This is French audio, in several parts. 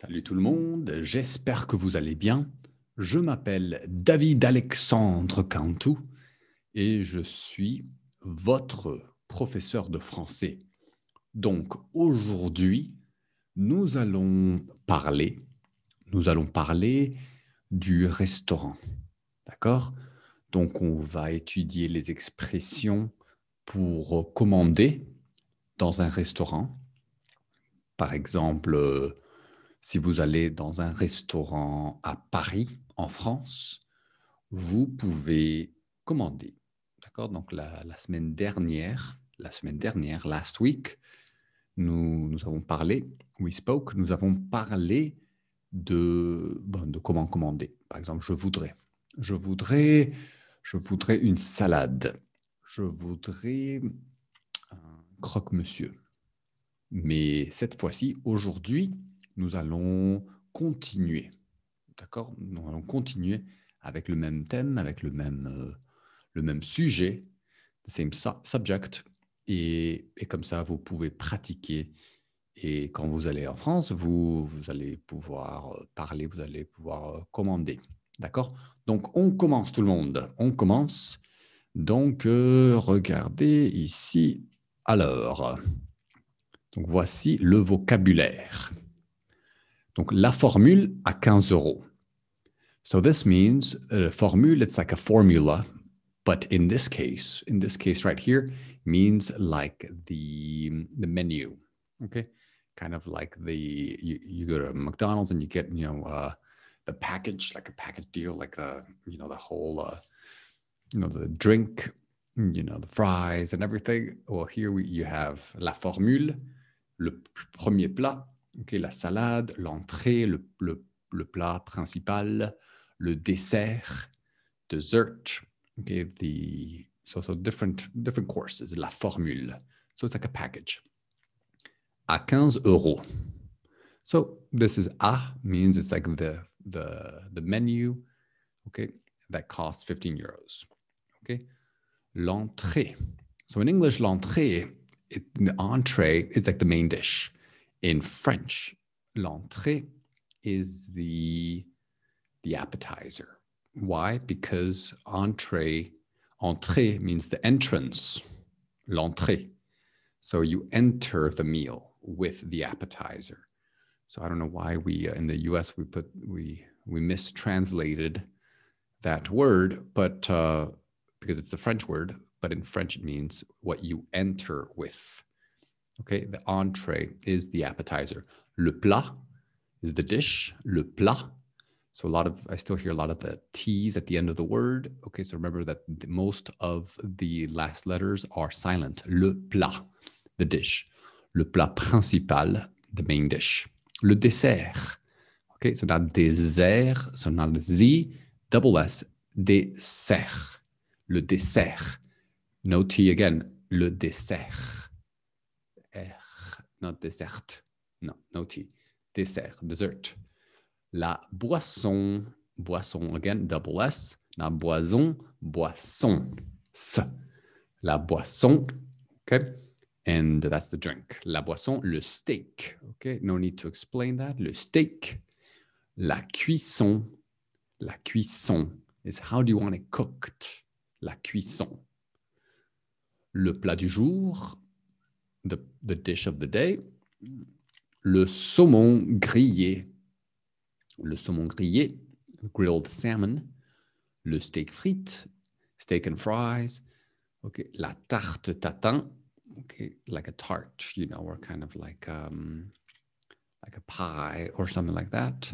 Salut tout le monde, j'espère que vous allez bien. Je m'appelle David Alexandre Cantou et je suis votre professeur de français. Donc aujourd'hui, nous allons parler, nous allons parler du restaurant. D'accord? Donc on va étudier les expressions pour commander dans un restaurant. Par exemple, si vous allez dans un restaurant à Paris, en France, vous pouvez commander. D'accord? Donc, la, semaine dernière, la semaine dernière, last week, nous, avons parlé, we spoke, nous avons parlé de, de comment commander. Par exemple, je voudrais, je voudrais, je voudrais une salade. Je voudrais un croque-monsieur. Mais cette fois-ci, aujourd'hui, nous allons continuer. D'accord? Nous allons continuer avec le même thème, avec le même, euh, le même sujet, same subject. Et, et, comme ça, vous pouvez pratiquer. Et quand vous allez en France, vous, vous allez pouvoir euh, parler, vous allez pouvoir euh, commander. D'accord? Donc, on commence tout le monde. On commence. Donc, regardez ici. Alors, voici le vocabulaire. Donc, la formule à 15 euros. So this means a formule, it's like a formula, but in this case, in this case right here, means like the, the menu, okay? Kind of like the, you, you go to McDonald's and you get, you know, uh, the package, like a package deal, like the, you know, the whole, uh, you know, the drink, you know, the fries and everything. Well, here we, you have la formule, le premier plat, okay, la salade, l'entrée, le, plat principal, le dessert, dessert, okay, the, so, so different, different courses, la formule. So it's like a package. À 15 euros. So this is a means it's like the, the, the menu, okay, that costs 15 euros. Okay. L'entrée. So in English, l'entrée, the entree is like the main dish. In French, l'entrée is the, the appetizer. Why? Because entree, entrée means the entrance, l'entrée. So you enter the meal with the appetizer. So I don't know why we uh, in the U.S. we put we we mistranslated that word, but uh, because it's a French word, but in French it means what you enter with. Okay, the entree is the appetizer. Le plat is the dish. Le plat. So a lot of I still hear a lot of the T's at the end of the word. Okay, so remember that the, most of the last letters are silent. Le plat, the dish. Le plat principal, the main dish. Le dessert. Okay, so not dessert, so not Z, double S, dessert. Le dessert. No T again. Le dessert. Not dessert. No, no T. Dessert, dessert. La boisson, boisson, again, double S. La boisson, boisson. S. La boisson, okay? And that's the drink. La boisson, le steak, okay? No need to explain that. Le steak. La cuisson, la cuisson is how do you want it cooked? La cuisson. Le plat du jour, the, the dish of the day, le saumon grillé, le saumon grillé, grilled salmon, le steak frites, steak and fries, okay, la tarte tatin, okay, like a tart, you know, or kind of like um, like a pie or something like that.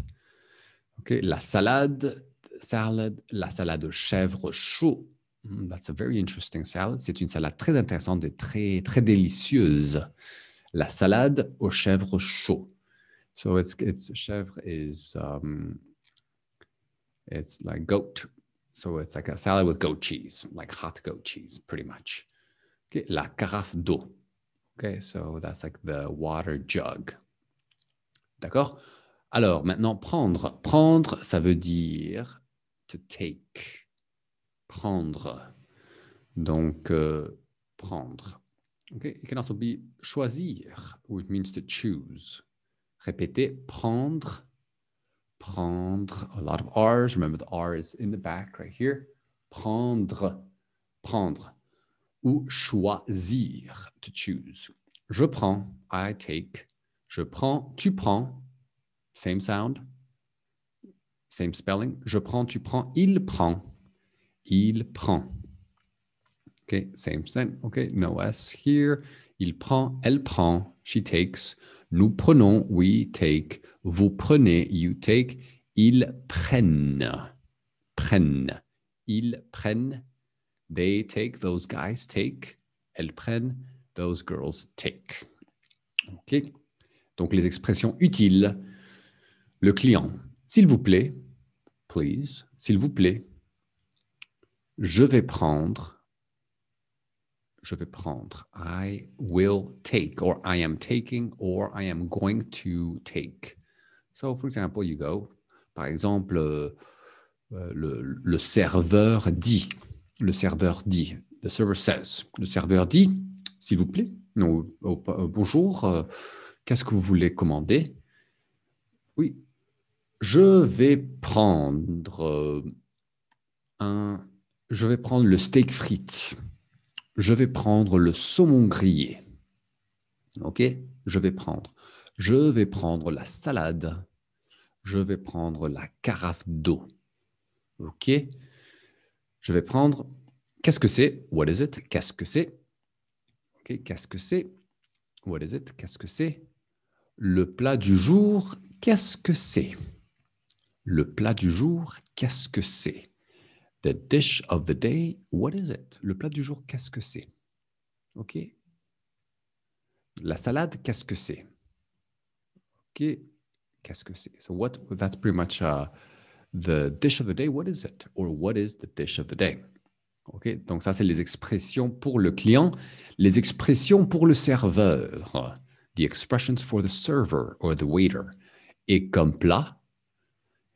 Okay, la salade, salad, la salade de chèvre chaud, Mm, that's a very interesting salad. C'est une salade très intéressante et très, très délicieuse. La salade aux chèvres chaud. So it's, it's chèvre is, um, it's like goat. So it's like a salad with goat cheese, like hot goat cheese, pretty much. Okay. La carafe d'eau. Okay, so that's like the water jug. D'accord? Alors, maintenant, prendre. Prendre, ça veut dire to take prendre. Donc, euh, prendre. Okay, it can also be choisir, which means to choose. Répétez, prendre, prendre, a lot of R's. Remember the R is in the back right here. Prendre, prendre. Ou choisir, to choose. Je prends, I take. Je prends, tu prends. Same sound, same spelling. Je prends, tu prends, il prend. Il prend. Okay, same thing. Okay, no S here. Il prend, elle prend, she takes. Nous prenons, we take. Vous prenez, you take. Ils prennent. Prennent. Ils prennent. They take, those guys take. Elles prennent, those girls take. OK. Donc les expressions utiles. Le client, s'il vous plaît, please, s'il vous plaît, je vais prendre je vais prendre. I will take, or I am taking, or I am going to take. So, for example, you go. Par exemple, euh, euh, le, le, serveur dit. Le serveur dit. The server says. Le serveur dit, s'il vous plaît. Non, bonjour. Euh, qu'est-ce que vous voulez commander? Oui. Je vais prendre un. Je vais prendre le steak frites. Je vais prendre le saumon grillé. OK? Je vais prendre. Je vais prendre la salade. Je vais prendre la carafe d'eau. OK? Je vais prendre. Qu'est-ce que c'est? What is it? Qu'est-ce que c'est? OK? Qu'est-ce que c'est? What is it? Qu'est-ce que c'est? Le plat du jour, qu'est-ce que c'est? Le plat du jour, qu'est-ce que c'est? The dish of the day, what is it? Le plat du jour, qu'est-ce que c'est? OK? La salade, qu'est-ce que c'est? OK? Qu'est-ce que c'est? So what that's pretty much uh, the dish of the day, what is it? Or what is the dish of the day? OK? Donc ça c'est les expressions pour le client, les expressions pour le serveur. The expressions for the server or the waiter. Et comme plat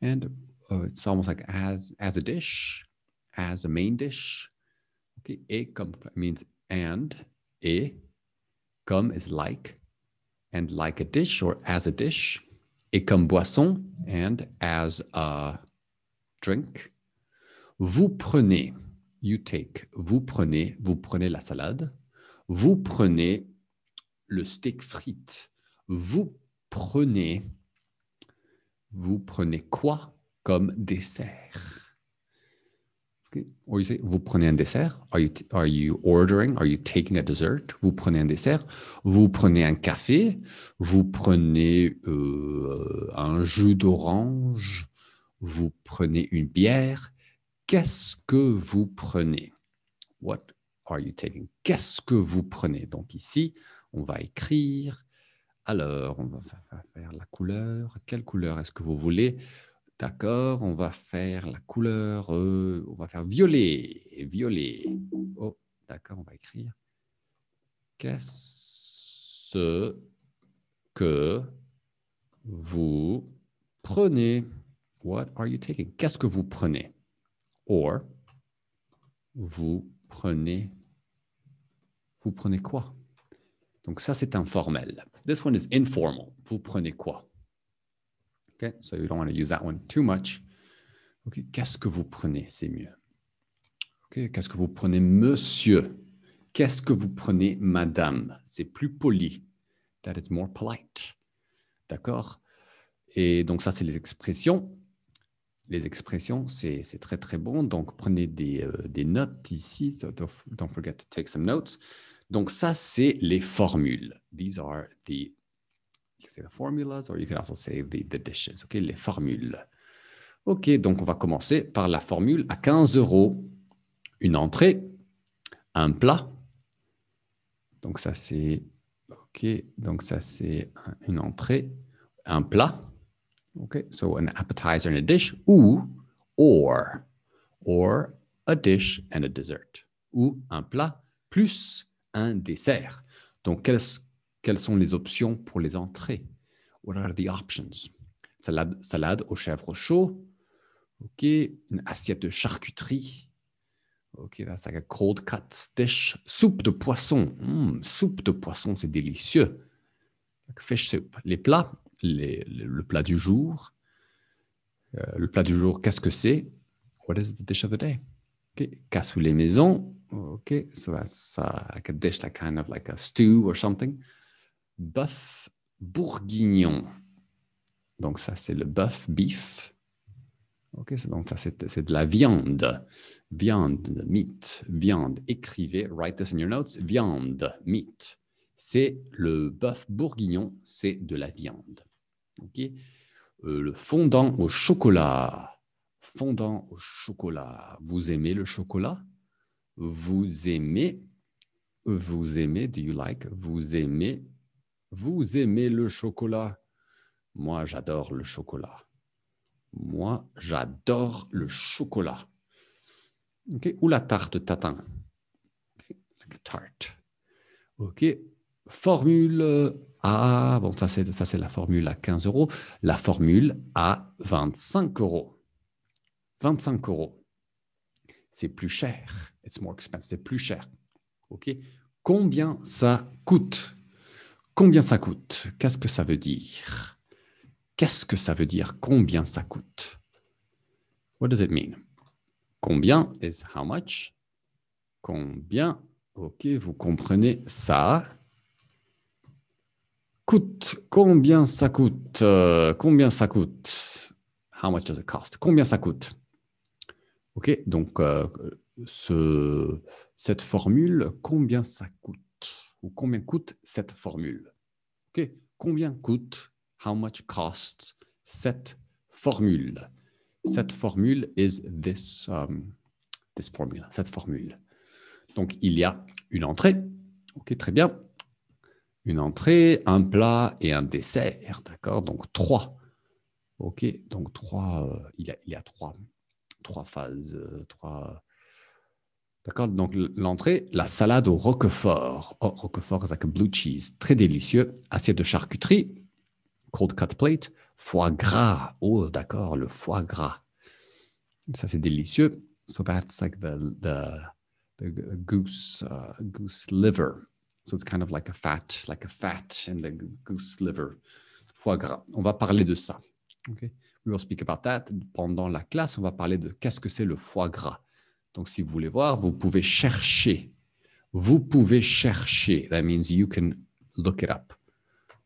and uh, it's almost like as as a dish as a main dish. Okay, et comme means and, et, comme is like, and like a dish or as a dish. Et comme boisson, and as a drink. Vous prenez, you take, vous prenez, vous prenez la salade. Vous prenez le steak frites. Vous prenez, vous prenez quoi comme dessert? Vous prenez un dessert. Are you, are you ordering? Are you taking a dessert? Vous prenez un dessert. Vous prenez un café. Vous prenez euh, un jus d'orange. Vous prenez une bière. Qu'est-ce que vous prenez? What are you taking? Qu'est-ce que vous prenez? Donc ici, on va écrire. Alors, on va faire la couleur. Quelle couleur est-ce que vous voulez? D'accord, on va faire la couleur, euh, on va faire violet, violet. Oh, d'accord, on va écrire. Qu'est-ce que vous prenez? What are you taking? Qu'est-ce que vous prenez? Or, vous prenez, vous prenez quoi? Donc ça, c'est informel. This one is informal. Vous prenez quoi? Okay, so you don't want to use that one too much. Okay, qu'est-ce que vous prenez? C'est mieux. Qu'est-ce que vous prenez, monsieur? Qu'est-ce que vous prenez, madame? C'est plus poli. That is more polite. D'accord? Et donc, ça, c'est les expressions. Les expressions, c'est très, très bon. Donc, prenez des, euh, des notes ici. So don't forget to take some notes. Donc, ça, c'est les formules. These are the you can say the formulas or you can also say the, the dishes, ok, les formules. Ok, donc on va commencer par la formule à 15 euros. Une entrée, un plat. Donc ça c'est, ok, donc ça c'est une entrée, un plat. Ok, so an appetizer and a dish, ou, or, or a dish and a dessert. Ou un plat plus un dessert. Donc quels quelles sont les options pour les entrées? What are the options? Salade, salade au chèvre chaud. OK. Une assiette de charcuterie. OK, that's like a cold cut dish. Soupe de poisson. Hmm, soupe de poisson, c'est délicieux. fish soup. Les plats, le plat du jour. Euh, le plat du jour, qu'est-ce que c'est? What is the dish of the day? Okay. Cassoulet maison. Okay, so that's uh, like a dish that kind of like a stew or something. Bœuf bourguignon. Donc ça, c'est le bœuf, beef. Ok, donc ça, c'est de la viande. Viande, meat, viande. Écrivez, write this in your notes. Viande, meat. C'est le bœuf bourguignon, c'est de la viande. Ok. Euh, le fondant au chocolat. Fondant au chocolat. Vous aimez le chocolat? Vous aimez Vous aimez Do you like? Vous aimez Vous aimez le chocolat Moi, j'adore le chocolat. Moi, j'adore le chocolat. Ou la tarte tatin. Like tarte. OK. Formule A, bon, ça c'est la formule à 15 euros. La formule à 25 euros. 25 euros. C'est plus cher. It's more expensive. C'est plus cher. OK. Combien ça coûte? Combien ça coûte? Qu'est-ce que ça veut dire? Qu'est-ce que ça veut dire Combien ça coûte? What does it mean? Combien is how much? Combien? Ok, vous comprenez ça. Coûte. Combien ça coûte? Combien ça coûte? How much does it cost? Combien ça coûte? Ok, donc euh, ce, cette formule, combien ça coûte? Ou combien coûte cette formule? Combien coûte how much costs cette formule? Cette formule is this, um, this formula, cette formule. Donc, il y a une entrée. OK, très bien. Une entrée, un plat et un dessert. D'accord? Donc, trois. OK, donc trois, euh, il, y a, il y a trois, trois phases, euh, trois. D'accord Donc, l'entrée, la salade au roquefort. Oh, roquefort, c'est like a blue cheese. Très délicieux. Assiette de charcuterie cold cut plate, foie gras. Oh, d'accord, le foie gras. Ça, c'est délicieux. So that's like the, the, the goose, uh, goose liver. So it's kind of like a fat, like a fat in the goose liver. Foie gras. On va parler de ça. Okay? We will speak about that. Pendant la classe, on va parler de qu'est-ce que c'est le foie gras. Donc, si vous voulez voir, vous pouvez chercher. Vous pouvez chercher. That means you can look it up.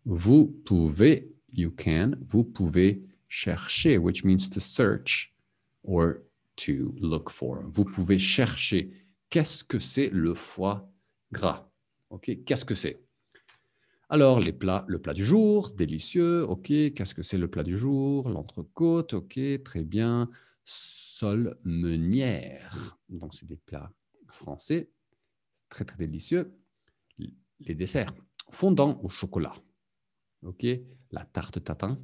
Vous pouvez you can, vous pouvez chercher, which means to search or to look for. Vous pouvez chercher qu'est-ce que c'est le foie gras? OK, qu'est-ce que c'est? Alors, les plats, le plat du jour, délicieux. OK, qu'est-ce que c'est le plat du jour? L'entrecôte, OK, très bien. Sol meunière. Donc, c'est des plats français, très, très délicieux. Les desserts, fondant au chocolat. OK La tarte tatin.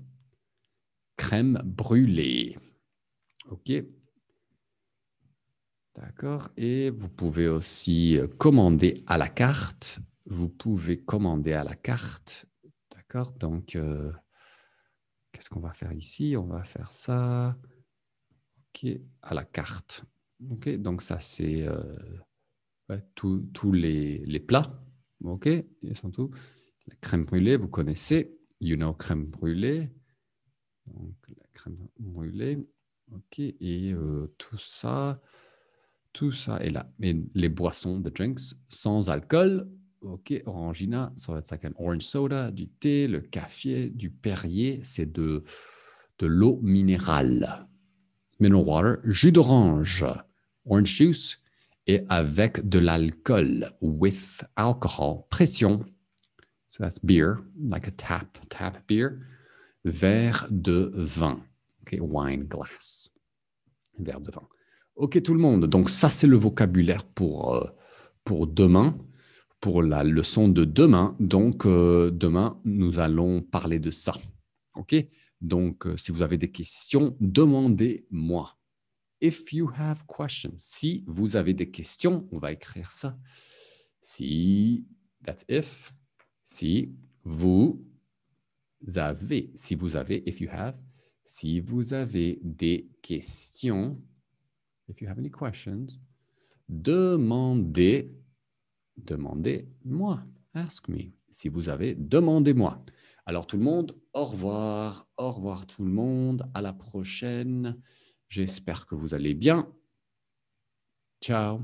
Crème brûlée. OK D'accord Et vous pouvez aussi commander à la carte. Vous pouvez commander à la carte. D'accord Donc, euh, qu'est-ce qu'on va faire ici? On va faire ça. À la carte. Donc, ça, c'est euh, tous les, plats. OK sont tous. La crème brûlée, vous connaissez. You know crème brûlée. La crème brûlée. Et euh, tout ça, tout ça est là. Et les boissons, the drinks, sans alcool. OK. Orangina, ça va être like orange soda, du thé, le café, du Perrier. C'est de l'eau minérale. Mineral water. Jus d'orange. Orange juice. Et avec de l'alcool. With alcohol. Pression So that's beer, like a tap, tap beer. Verre de vin. Okay, wine glass. Verre de vin. OK, tout le monde. Donc, ça, c'est le vocabulaire pour, euh, pour demain, pour la leçon de demain. Donc, euh, demain, nous allons parler de ça. OK? Donc, euh, si vous avez des questions, demandez-moi. If you have questions, si vous avez des questions, on va écrire ça. Si, that's if, si vous avez, si vous avez, if you have, si vous avez des questions, if you have any questions, demandez, demandez-moi, ask me. Si vous avez, demandez-moi. Alors tout le monde, au revoir, au revoir tout le monde, à la prochaine. J'espère que vous allez bien. Ciao